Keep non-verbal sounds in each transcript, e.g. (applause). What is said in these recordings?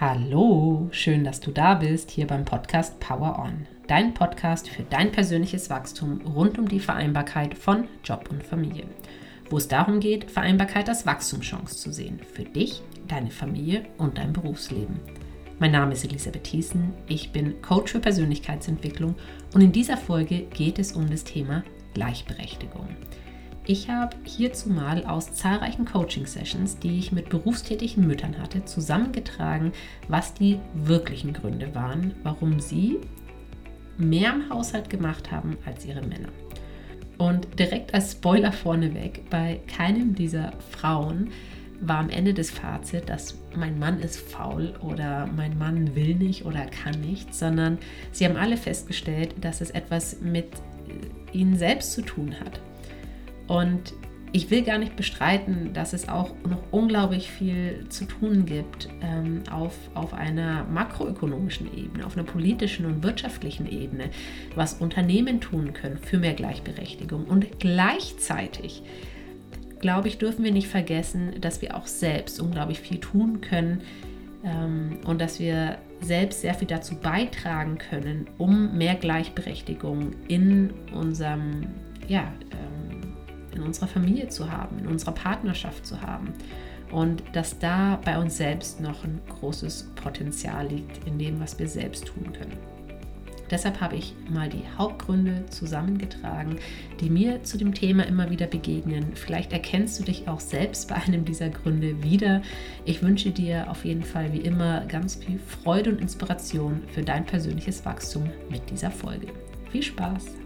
Hallo, schön, dass du da bist, hier beim Podcast Power On. Dein Podcast für dein persönliches Wachstum rund um die Vereinbarkeit von Job und Familie. Wo es darum geht, Vereinbarkeit als Wachstumschance zu sehen. Für dich, deine Familie und dein Berufsleben. Mein Name ist Elisabeth Thiessen, ich bin Coach für Persönlichkeitsentwicklung und in dieser Folge geht es um das Thema Gleichberechtigung. Ich habe hierzu mal aus zahlreichen Coaching-Sessions, die ich mit berufstätigen Müttern hatte, zusammengetragen, was die wirklichen Gründe waren, warum sie mehr im Haushalt gemacht haben als ihre Männer. Und direkt als Spoiler vorneweg, bei keinem dieser Frauen war am Ende des Fazit, dass mein Mann ist faul oder mein Mann will nicht oder kann nicht, sondern sie haben alle festgestellt, dass es etwas mit ihnen selbst zu tun hat. Und ich will gar nicht bestreiten, dass es auch noch unglaublich viel zu tun gibt ähm, auf, auf einer makroökonomischen Ebene, auf einer politischen und wirtschaftlichen Ebene, was Unternehmen tun können für mehr Gleichberechtigung. Und gleichzeitig, glaube ich, dürfen wir nicht vergessen, dass wir auch selbst unglaublich viel tun können ähm, und dass wir selbst sehr viel dazu beitragen können, um mehr Gleichberechtigung in unserem ja, in unserer Familie zu haben, in unserer Partnerschaft zu haben. Und dass da bei uns selbst noch ein großes Potenzial liegt in dem, was wir selbst tun können. Deshalb habe ich mal die Hauptgründe zusammengetragen, die mir zu dem Thema immer wieder begegnen. Vielleicht erkennst du dich auch selbst bei einem dieser Gründe wieder. Ich wünsche dir auf jeden Fall wie immer ganz viel Freude und Inspiration für dein persönliches Wachstum mit dieser Folge. Viel Spaß!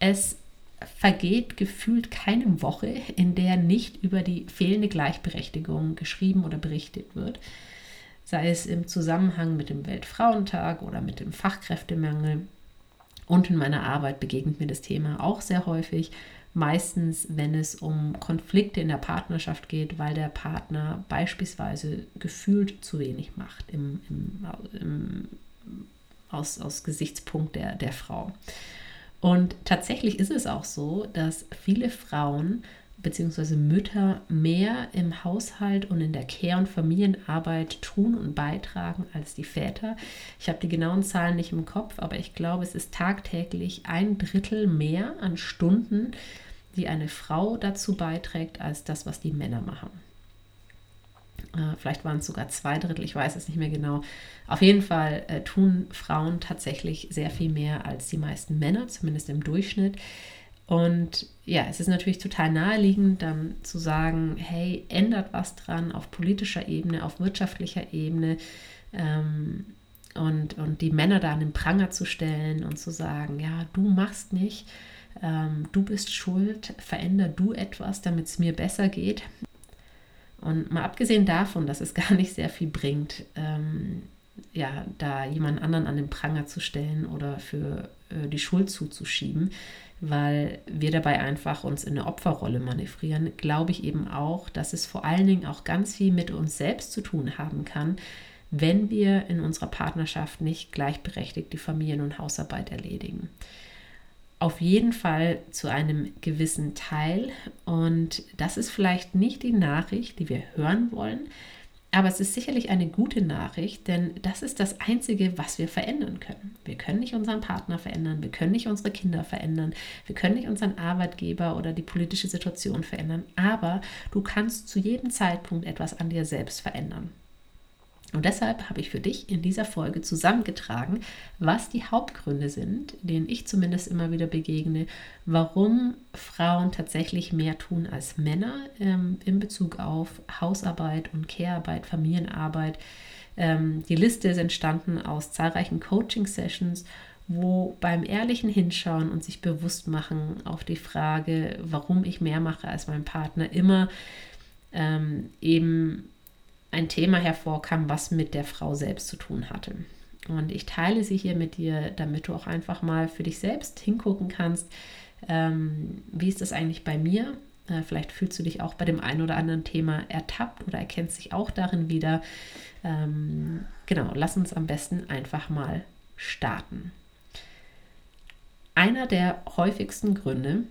Es vergeht gefühlt keine Woche, in der nicht über die fehlende Gleichberechtigung geschrieben oder berichtet wird. Sei es im Zusammenhang mit dem Weltfrauentag oder mit dem Fachkräftemangel. Und in meiner Arbeit begegnet mir das Thema auch sehr häufig. Meistens, wenn es um Konflikte in der Partnerschaft geht, weil der Partner beispielsweise gefühlt zu wenig macht im, im, im, aus, aus Gesichtspunkt der, der Frau. Und tatsächlich ist es auch so, dass viele Frauen bzw. Mütter mehr im Haushalt und in der Care- und Familienarbeit tun und beitragen als die Väter. Ich habe die genauen Zahlen nicht im Kopf, aber ich glaube, es ist tagtäglich ein Drittel mehr an Stunden, die eine Frau dazu beiträgt, als das, was die Männer machen. Äh, vielleicht waren es sogar zwei Drittel, ich weiß es nicht mehr genau. Auf jeden Fall äh, tun Frauen tatsächlich sehr viel mehr als die meisten Männer, zumindest im Durchschnitt. Und ja, es ist natürlich total naheliegend, dann zu sagen, hey, ändert was dran auf politischer Ebene, auf wirtschaftlicher Ebene. Ähm, und, und die Männer da an den Pranger zu stellen und zu sagen, ja, du machst nicht, ähm, du bist schuld, veränder du etwas, damit es mir besser geht. Und mal abgesehen davon, dass es (laughs) gar nicht sehr viel bringt, ähm, ja, da jemand anderen an den Pranger zu stellen oder für äh, die Schuld zuzuschieben, weil wir dabei einfach uns in eine Opferrolle manövrieren, glaube ich eben auch, dass es vor allen Dingen auch ganz viel mit uns selbst zu tun haben kann, wenn wir in unserer Partnerschaft nicht gleichberechtigt die Familien- und Hausarbeit erledigen auf jeden Fall zu einem gewissen Teil. Und das ist vielleicht nicht die Nachricht, die wir hören wollen, aber es ist sicherlich eine gute Nachricht, denn das ist das Einzige, was wir verändern können. Wir können nicht unseren Partner verändern, wir können nicht unsere Kinder verändern, wir können nicht unseren Arbeitgeber oder die politische Situation verändern, aber du kannst zu jedem Zeitpunkt etwas an dir selbst verändern. Und deshalb habe ich für dich in dieser Folge zusammengetragen, was die Hauptgründe sind, denen ich zumindest immer wieder begegne, warum Frauen tatsächlich mehr tun als Männer ähm, in Bezug auf Hausarbeit und Care-Arbeit, Familienarbeit. Ähm, die Liste ist entstanden aus zahlreichen Coaching-Sessions, wo beim ehrlichen Hinschauen und sich bewusst machen auf die Frage, warum ich mehr mache als mein Partner, immer ähm, eben ein Thema hervorkam, was mit der Frau selbst zu tun hatte. Und ich teile sie hier mit dir, damit du auch einfach mal für dich selbst hingucken kannst, ähm, wie ist das eigentlich bei mir? Äh, vielleicht fühlst du dich auch bei dem einen oder anderen Thema ertappt oder erkennst dich auch darin wieder. Ähm, genau, lass uns am besten einfach mal starten. Einer der häufigsten Gründe,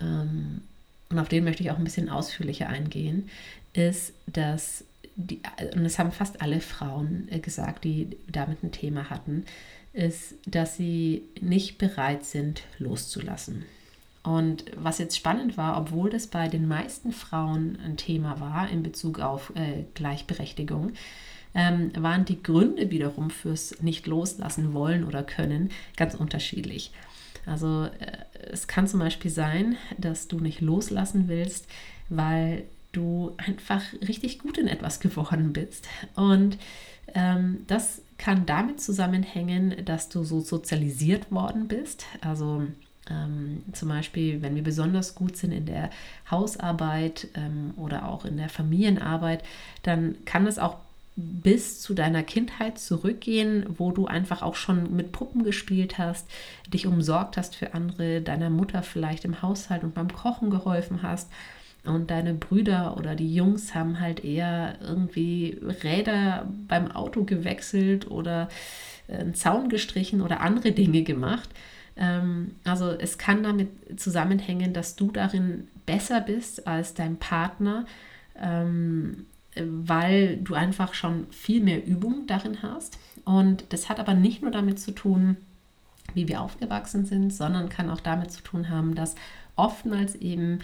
ähm, und auf den möchte ich auch ein bisschen ausführlicher eingehen, ist, dass die, und das haben fast alle Frauen äh, gesagt, die damit ein Thema hatten, ist, dass sie nicht bereit sind, loszulassen. Und was jetzt spannend war, obwohl das bei den meisten Frauen ein Thema war in Bezug auf äh, Gleichberechtigung, ähm, waren die Gründe wiederum fürs nicht loslassen wollen oder können ganz unterschiedlich. Also äh, es kann zum Beispiel sein, dass du nicht loslassen willst, weil du einfach richtig gut in etwas geworden bist. Und ähm, das kann damit zusammenhängen, dass du so sozialisiert worden bist. Also ähm, zum Beispiel, wenn wir besonders gut sind in der Hausarbeit ähm, oder auch in der Familienarbeit, dann kann es auch bis zu deiner Kindheit zurückgehen, wo du einfach auch schon mit Puppen gespielt hast, dich umsorgt hast für andere, deiner Mutter vielleicht im Haushalt und beim Kochen geholfen hast. Und deine Brüder oder die Jungs haben halt eher irgendwie Räder beim Auto gewechselt oder einen Zaun gestrichen oder andere Dinge gemacht. Ähm, also es kann damit zusammenhängen, dass du darin besser bist als dein Partner ähm, weil du einfach schon viel mehr Übung darin hast. Und das hat aber nicht nur damit zu tun, wie wir aufgewachsen sind, sondern kann auch damit zu tun haben, dass oftmals eben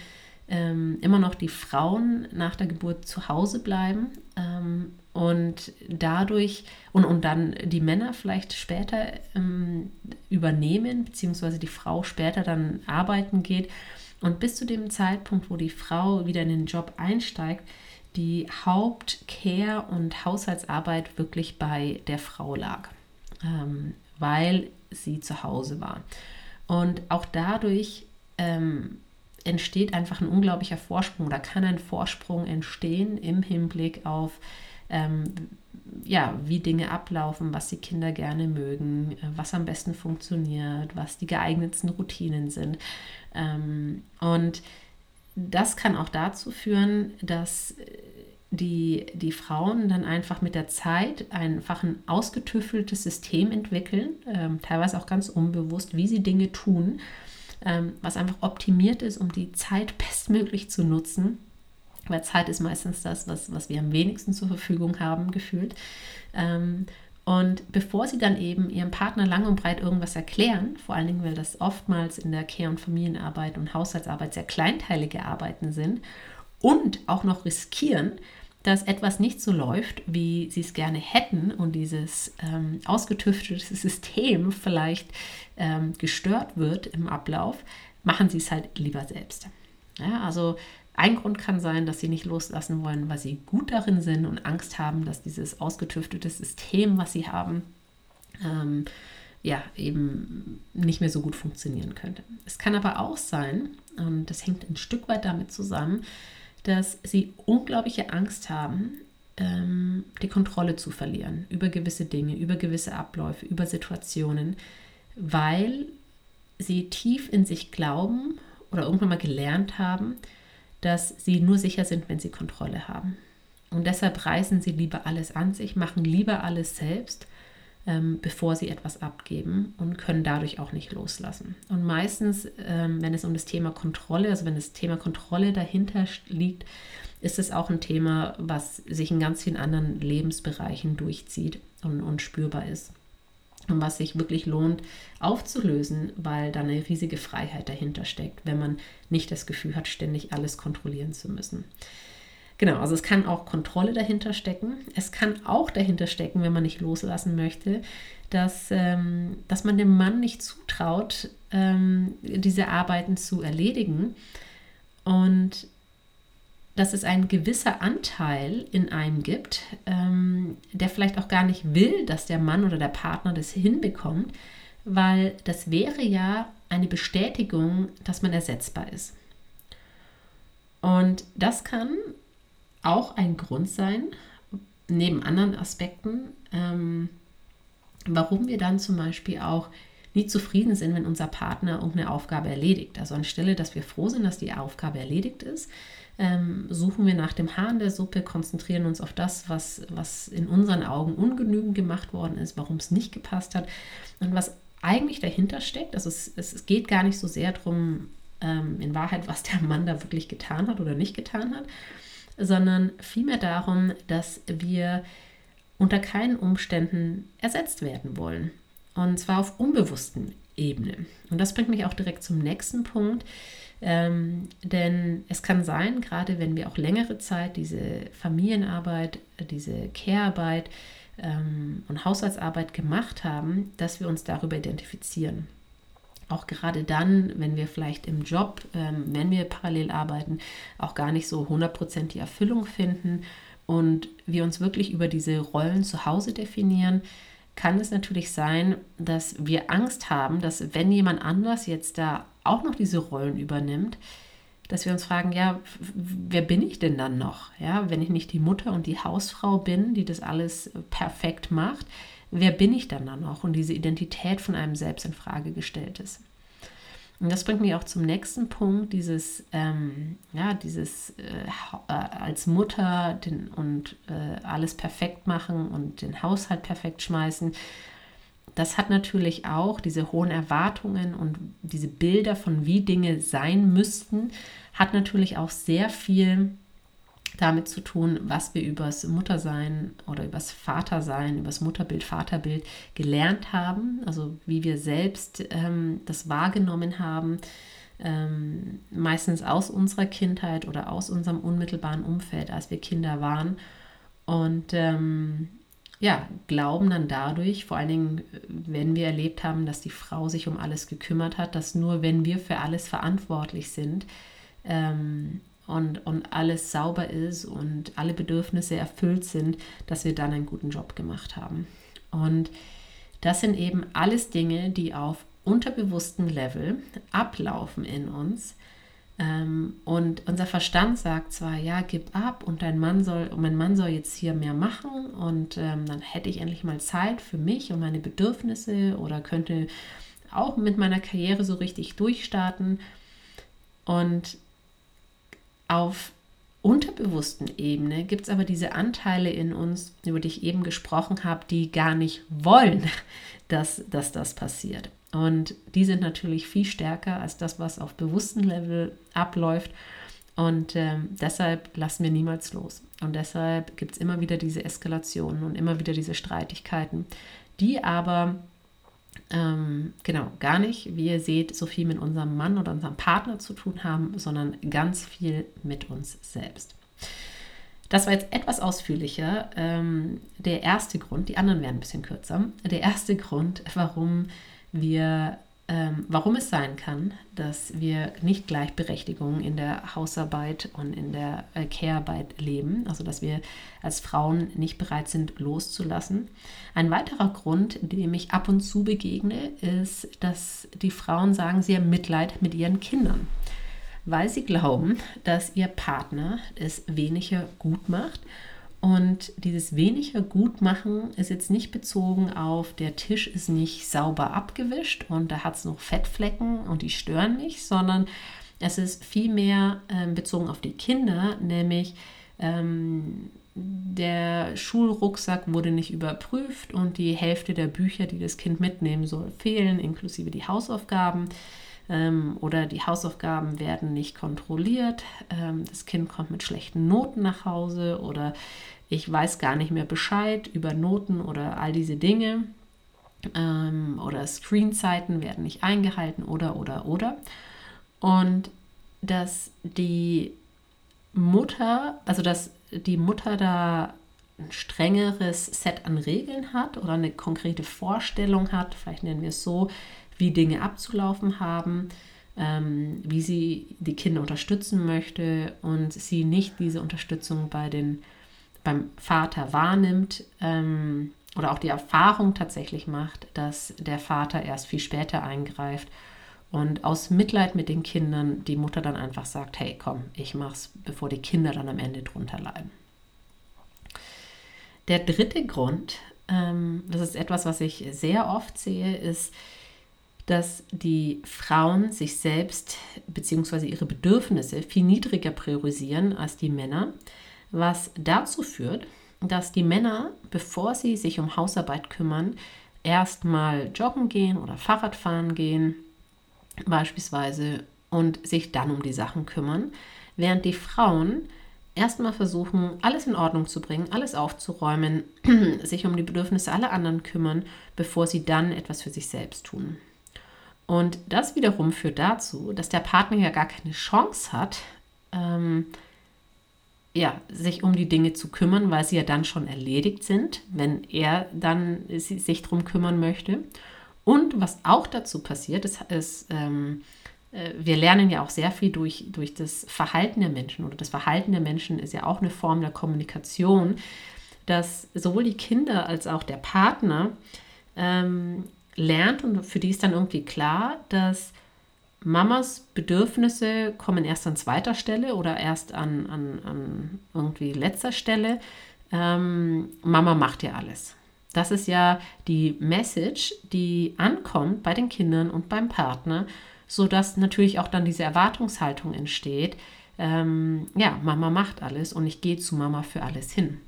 ähm, immer noch die Frauen nach der Geburt zu Hause bleiben ähm, und dadurch und, und dann die Männer vielleicht später ähm, übernehmen, beziehungsweise die Frau später dann arbeiten geht. Und bis zu dem Zeitpunkt, wo die Frau wieder in den Job einsteigt, die Hauptcare- und Haushaltsarbeit wirklich bei der Frau lag, ähm, weil sie zu Hause war. Und auch dadurch ähm, entsteht einfach ein unglaublicher Vorsprung oder kann ein Vorsprung entstehen im Hinblick auf, ähm, ja, wie Dinge ablaufen, was die Kinder gerne mögen, äh, was am besten funktioniert, was die geeignetsten Routinen sind. Ähm, und das kann auch dazu führen, dass die, die Frauen dann einfach mit der Zeit einfach ein ausgetüffeltes System entwickeln, ähm, teilweise auch ganz unbewusst, wie sie Dinge tun, ähm, was einfach optimiert ist, um die Zeit bestmöglich zu nutzen. Weil Zeit ist meistens das, was, was wir am wenigsten zur Verfügung haben, gefühlt. Ähm, und bevor sie dann eben ihrem Partner lang und breit irgendwas erklären, vor allen Dingen, weil das oftmals in der Care- und Familienarbeit und Haushaltsarbeit sehr kleinteilige Arbeiten sind und auch noch riskieren, dass etwas nicht so läuft, wie sie es gerne hätten und dieses ähm, ausgetüftete System vielleicht ähm, gestört wird im Ablauf, machen sie es halt lieber selbst. Ja, also ein Grund kann sein, dass sie nicht loslassen wollen, weil sie gut darin sind und Angst haben, dass dieses ausgetüftete System, was sie haben, ähm, ja, eben nicht mehr so gut funktionieren könnte. Es kann aber auch sein, und das hängt ein Stück weit damit zusammen, dass sie unglaubliche Angst haben, ähm, die Kontrolle zu verlieren über gewisse Dinge, über gewisse Abläufe, über Situationen, weil sie tief in sich glauben oder irgendwann mal gelernt haben, dass sie nur sicher sind, wenn sie Kontrolle haben. Und deshalb reißen sie lieber alles an sich, machen lieber alles selbst, ähm, bevor sie etwas abgeben und können dadurch auch nicht loslassen. Und meistens, ähm, wenn es um das Thema Kontrolle, also wenn das Thema Kontrolle dahinter liegt, ist es auch ein Thema, was sich in ganz vielen anderen Lebensbereichen durchzieht und, und spürbar ist. Und was sich wirklich lohnt aufzulösen, weil da eine riesige Freiheit dahinter steckt, wenn man nicht das Gefühl hat, ständig alles kontrollieren zu müssen. Genau, also es kann auch Kontrolle dahinter stecken. Es kann auch dahinter stecken, wenn man nicht loslassen möchte, dass, ähm, dass man dem Mann nicht zutraut, ähm, diese Arbeiten zu erledigen und dass es ein gewisser Anteil in einem gibt, ähm, der vielleicht auch gar nicht will, dass der Mann oder der Partner das hinbekommt, weil das wäre ja eine Bestätigung, dass man ersetzbar ist. Und das kann auch ein Grund sein, neben anderen Aspekten, ähm, warum wir dann zum Beispiel auch nie zufrieden sind, wenn unser Partner irgendeine Aufgabe erledigt. Also anstelle, dass wir froh sind, dass die Aufgabe erledigt ist, ähm, suchen wir nach dem Haar in der Suppe, konzentrieren uns auf das, was, was in unseren Augen ungenügend gemacht worden ist, warum es nicht gepasst hat und was eigentlich dahinter steckt. Also es, es geht gar nicht so sehr darum, ähm, in Wahrheit, was der Mann da wirklich getan hat oder nicht getan hat, sondern vielmehr darum, dass wir unter keinen Umständen ersetzt werden wollen. Und zwar auf unbewussten Ebene. Und das bringt mich auch direkt zum nächsten Punkt. Ähm, denn es kann sein, gerade wenn wir auch längere Zeit diese Familienarbeit, diese Care-Arbeit ähm, und Haushaltsarbeit gemacht haben, dass wir uns darüber identifizieren. Auch gerade dann, wenn wir vielleicht im Job, ähm, wenn wir parallel arbeiten, auch gar nicht so 100% die Erfüllung finden und wir uns wirklich über diese Rollen zu Hause definieren, kann es natürlich sein, dass wir Angst haben, dass wenn jemand anders jetzt da auch noch diese Rollen übernimmt, dass wir uns fragen, ja, wer bin ich denn dann noch? Ja, wenn ich nicht die Mutter und die Hausfrau bin, die das alles perfekt macht, wer bin ich dann dann noch? Und diese Identität von einem selbst in Frage gestellt ist. Und das bringt mich auch zum nächsten Punkt, dieses, ähm, ja, dieses äh, äh, als Mutter den, und äh, alles perfekt machen und den Haushalt perfekt schmeißen. Das hat natürlich auch diese hohen Erwartungen und diese Bilder von wie Dinge sein müssten, hat natürlich auch sehr viel damit zu tun, was wir übers Muttersein oder übers Vatersein, übers Mutterbild, Vaterbild gelernt haben, also wie wir selbst ähm, das wahrgenommen haben, ähm, meistens aus unserer Kindheit oder aus unserem unmittelbaren Umfeld, als wir Kinder waren. Und ähm, ja, glauben dann dadurch, vor allen Dingen, wenn wir erlebt haben, dass die Frau sich um alles gekümmert hat, dass nur wenn wir für alles verantwortlich sind, ähm, und, und alles sauber ist und alle Bedürfnisse erfüllt sind, dass wir dann einen guten Job gemacht haben. Und das sind eben alles Dinge, die auf unterbewussten Level ablaufen in uns. Ähm, und unser Verstand sagt zwar, ja, gib ab und dein Mann soll, mein Mann soll jetzt hier mehr machen und ähm, dann hätte ich endlich mal Zeit für mich und meine Bedürfnisse oder könnte auch mit meiner Karriere so richtig durchstarten. Und auf unterbewussten Ebene gibt es aber diese Anteile in uns, über die ich eben gesprochen habe, die gar nicht wollen, (laughs) dass, dass das passiert. Und die sind natürlich viel stärker als das, was auf bewussten Level abläuft. Und ähm, deshalb lassen wir niemals los. Und deshalb gibt es immer wieder diese Eskalationen und immer wieder diese Streitigkeiten, die aber ähm, genau, gar nicht, wie ihr seht, so viel mit unserem Mann oder unserem Partner zu tun haben, sondern ganz viel mit uns selbst. Das war jetzt etwas ausführlicher. Ähm, der erste Grund, die anderen werden ein bisschen kürzer. Der erste Grund, warum wir ähm, warum es sein kann, dass wir nicht Gleichberechtigung in der Hausarbeit und in der äh, Care-Arbeit leben, also dass wir als Frauen nicht bereit sind, loszulassen. Ein weiterer Grund, dem ich ab und zu begegne, ist, dass die Frauen sagen, sie haben Mitleid mit ihren Kindern, weil sie glauben, dass ihr Partner es weniger gut macht und dieses weniger Gutmachen ist jetzt nicht bezogen auf, der Tisch ist nicht sauber abgewischt und da hat es noch Fettflecken und die stören nicht, sondern es ist vielmehr ähm, bezogen auf die Kinder, nämlich ähm, der Schulrucksack wurde nicht überprüft und die Hälfte der Bücher, die das Kind mitnehmen soll, fehlen, inklusive die Hausaufgaben. Ähm, oder die Hausaufgaben werden nicht kontrolliert. Ähm, das Kind kommt mit schlechten Noten nach Hause oder ich weiß gar nicht mehr Bescheid über Noten oder all diese Dinge ähm, oder Screenzeiten werden nicht eingehalten oder oder oder. Und dass die Mutter, also dass die Mutter da ein strengeres Set an Regeln hat oder eine konkrete Vorstellung hat, vielleicht nennen wir es so, wie Dinge abzulaufen haben, ähm, wie sie die Kinder unterstützen möchte und sie nicht diese Unterstützung bei den beim Vater wahrnimmt ähm, oder auch die Erfahrung tatsächlich macht, dass der Vater erst viel später eingreift und aus Mitleid mit den Kindern die Mutter dann einfach sagt, hey, komm, ich mach's, bevor die Kinder dann am Ende drunter leiden. Der dritte Grund, ähm, das ist etwas, was ich sehr oft sehe, ist, dass die Frauen sich selbst bzw. ihre Bedürfnisse viel niedriger priorisieren als die Männer was dazu führt, dass die Männer, bevor sie sich um Hausarbeit kümmern, erstmal joggen gehen oder Fahrrad fahren gehen, beispielsweise, und sich dann um die Sachen kümmern, während die Frauen erstmal versuchen, alles in Ordnung zu bringen, alles aufzuräumen, (clears throat) sich um die Bedürfnisse aller anderen kümmern, bevor sie dann etwas für sich selbst tun. Und das wiederum führt dazu, dass der Partner ja gar keine Chance hat, ähm, ja, sich um die Dinge zu kümmern, weil sie ja dann schon erledigt sind, wenn er dann sich darum kümmern möchte. Und was auch dazu passiert, ist, ist ähm, äh, wir lernen ja auch sehr viel durch, durch das Verhalten der Menschen oder das Verhalten der Menschen ist ja auch eine Form der Kommunikation, dass sowohl die Kinder als auch der Partner ähm, lernt und für die ist dann irgendwie klar, dass Mamas Bedürfnisse kommen erst an zweiter Stelle oder erst an, an, an irgendwie letzter Stelle. Ähm, Mama macht ja alles. Das ist ja die Message, die ankommt bei den Kindern und beim Partner, sodass natürlich auch dann diese Erwartungshaltung entsteht. Ähm, ja, Mama macht alles und ich gehe zu Mama für alles hin.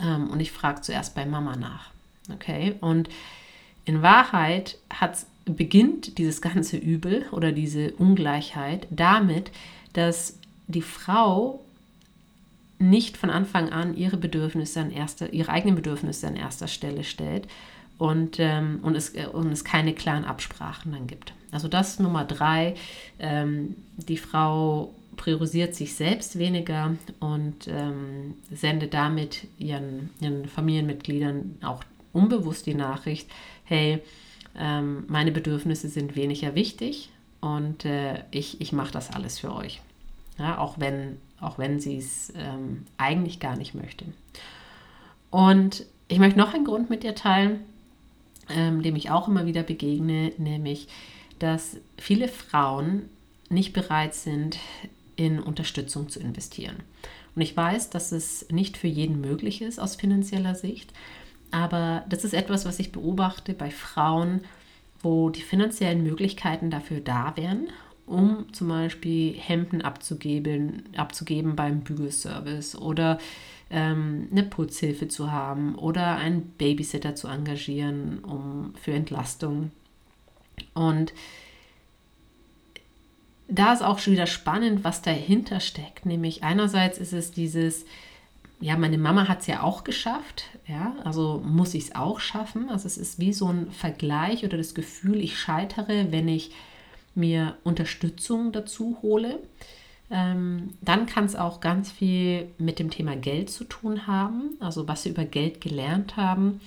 Ähm, und ich frage zuerst bei Mama nach. Okay, und in Wahrheit beginnt dieses ganze Übel oder diese Ungleichheit damit, dass die Frau nicht von Anfang an ihre Bedürfnisse an erster, ihre eigenen Bedürfnisse an erster Stelle stellt und, ähm, und, es, äh, und es keine klaren Absprachen dann gibt. Also das Nummer drei, ähm, die Frau priorisiert sich selbst weniger und ähm, sendet damit ihren, ihren Familienmitgliedern auch unbewusst die Nachricht, hey, ähm, meine Bedürfnisse sind weniger wichtig und äh, ich, ich mache das alles für euch. Ja, auch wenn, auch wenn sie es ähm, eigentlich gar nicht möchte. Und ich möchte noch einen Grund mit dir teilen, ähm, dem ich auch immer wieder begegne, nämlich, dass viele Frauen nicht bereit sind, in Unterstützung zu investieren. Und ich weiß, dass es nicht für jeden möglich ist aus finanzieller Sicht. Aber das ist etwas, was ich beobachte bei Frauen, wo die finanziellen Möglichkeiten dafür da wären, um zum Beispiel Hemden abzugeben, abzugeben beim Bügelservice oder ähm, eine Putzhilfe zu haben oder einen Babysitter zu engagieren um, für Entlastung. Und da ist auch schon wieder spannend, was dahinter steckt. Nämlich einerseits ist es dieses, ja, meine Mama hat es ja auch geschafft, ja, also muss ich es auch schaffen. Also es ist wie so ein Vergleich oder das Gefühl, ich scheitere, wenn ich mir Unterstützung dazu hole. Ähm, dann kann es auch ganz viel mit dem Thema Geld zu tun haben, also was wir über Geld gelernt haben.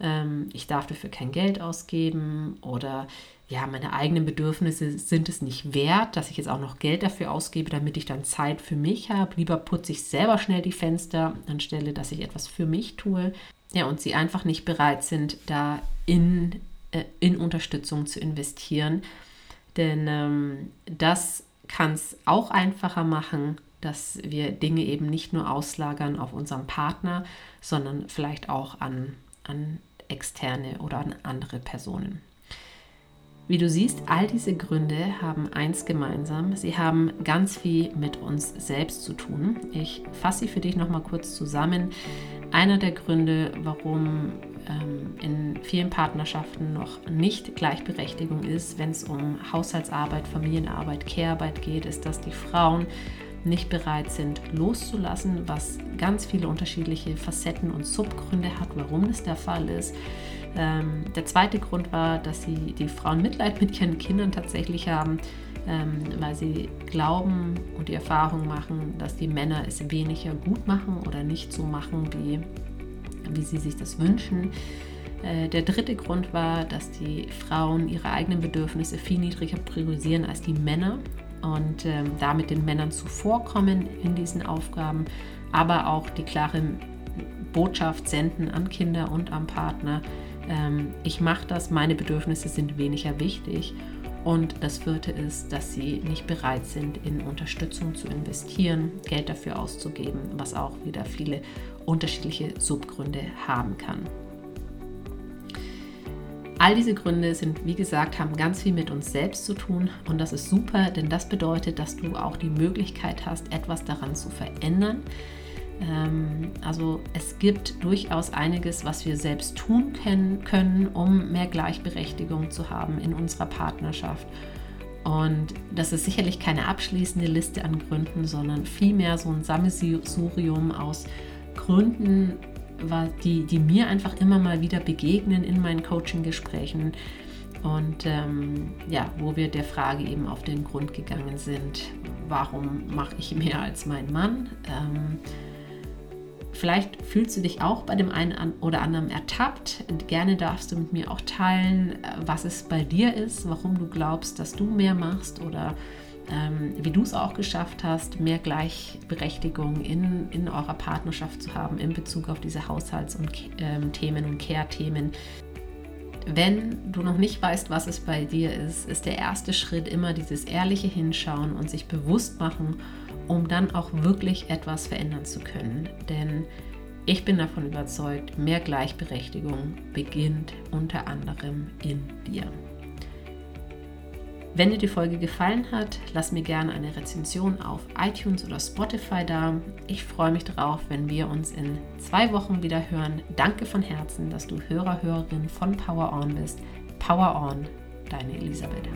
Ähm, ich darf dafür kein Geld ausgeben oder ja, meine eigenen Bedürfnisse sind es nicht wert, dass ich jetzt auch noch Geld dafür ausgebe, damit ich dann Zeit für mich habe. Lieber putze ich selber schnell die Fenster, anstelle dass ich etwas für mich tue. Ja, und sie einfach nicht bereit sind, da in, äh, in Unterstützung zu investieren. Denn ähm, das kann es auch einfacher machen, dass wir Dinge eben nicht nur auslagern auf unseren Partner, sondern vielleicht auch an, an externe oder an andere Personen. Wie du siehst, all diese Gründe haben eins gemeinsam. Sie haben ganz viel mit uns selbst zu tun. Ich fasse sie für dich nochmal kurz zusammen. Einer der Gründe, warum ähm, in vielen Partnerschaften noch nicht Gleichberechtigung ist, wenn es um Haushaltsarbeit, Familienarbeit, Care-Arbeit geht, ist, dass die Frauen nicht bereit sind loszulassen, was ganz viele unterschiedliche Facetten und Subgründe hat, warum das der Fall ist. Ähm, der zweite Grund war, dass sie die Frauen Mitleid mit ihren Kindern tatsächlich haben, ähm, weil sie glauben und die Erfahrung machen, dass die Männer es weniger gut machen oder nicht so machen, wie, wie sie sich das wünschen. Äh, der dritte Grund war, dass die Frauen ihre eigenen Bedürfnisse viel niedriger priorisieren als die Männer und ähm, damit den Männern zuvorkommen in diesen Aufgaben, aber auch die klare Botschaft senden an Kinder und am Partner, ähm, ich mache das, meine Bedürfnisse sind weniger wichtig. Und das vierte ist, dass sie nicht bereit sind, in Unterstützung zu investieren, Geld dafür auszugeben, was auch wieder viele unterschiedliche Subgründe haben kann. All diese Gründe sind, wie gesagt, haben ganz viel mit uns selbst zu tun und das ist super, denn das bedeutet, dass du auch die Möglichkeit hast, etwas daran zu verändern. Ähm, also es gibt durchaus einiges, was wir selbst tun können, können, um mehr Gleichberechtigung zu haben in unserer Partnerschaft. Und das ist sicherlich keine abschließende Liste an Gründen, sondern vielmehr so ein Sammelsurium aus Gründen, die, die mir einfach immer mal wieder begegnen in meinen Coaching-Gesprächen und ähm, ja, wo wir der Frage eben auf den Grund gegangen sind, warum mache ich mehr als mein Mann? Ähm, vielleicht fühlst du dich auch bei dem einen oder anderen ertappt. Gerne darfst du mit mir auch teilen, äh, was es bei dir ist, warum du glaubst, dass du mehr machst oder ähm, wie du es auch geschafft hast, mehr Gleichberechtigung in, in eurer Partnerschaft zu haben in Bezug auf diese Haushalts- und ähm, Themen und Care-Themen. Wenn du noch nicht weißt, was es bei dir ist, ist der erste Schritt immer dieses ehrliche Hinschauen und sich bewusst machen, um dann auch wirklich etwas verändern zu können. Denn ich bin davon überzeugt, mehr Gleichberechtigung beginnt unter anderem in dir. Wenn dir die Folge gefallen hat, lass mir gerne eine Rezension auf iTunes oder Spotify da. Ich freue mich darauf, wenn wir uns in zwei Wochen wieder hören. Danke von Herzen, dass du Hörer, Hörerin von Power On bist. Power On, deine Elisabeth.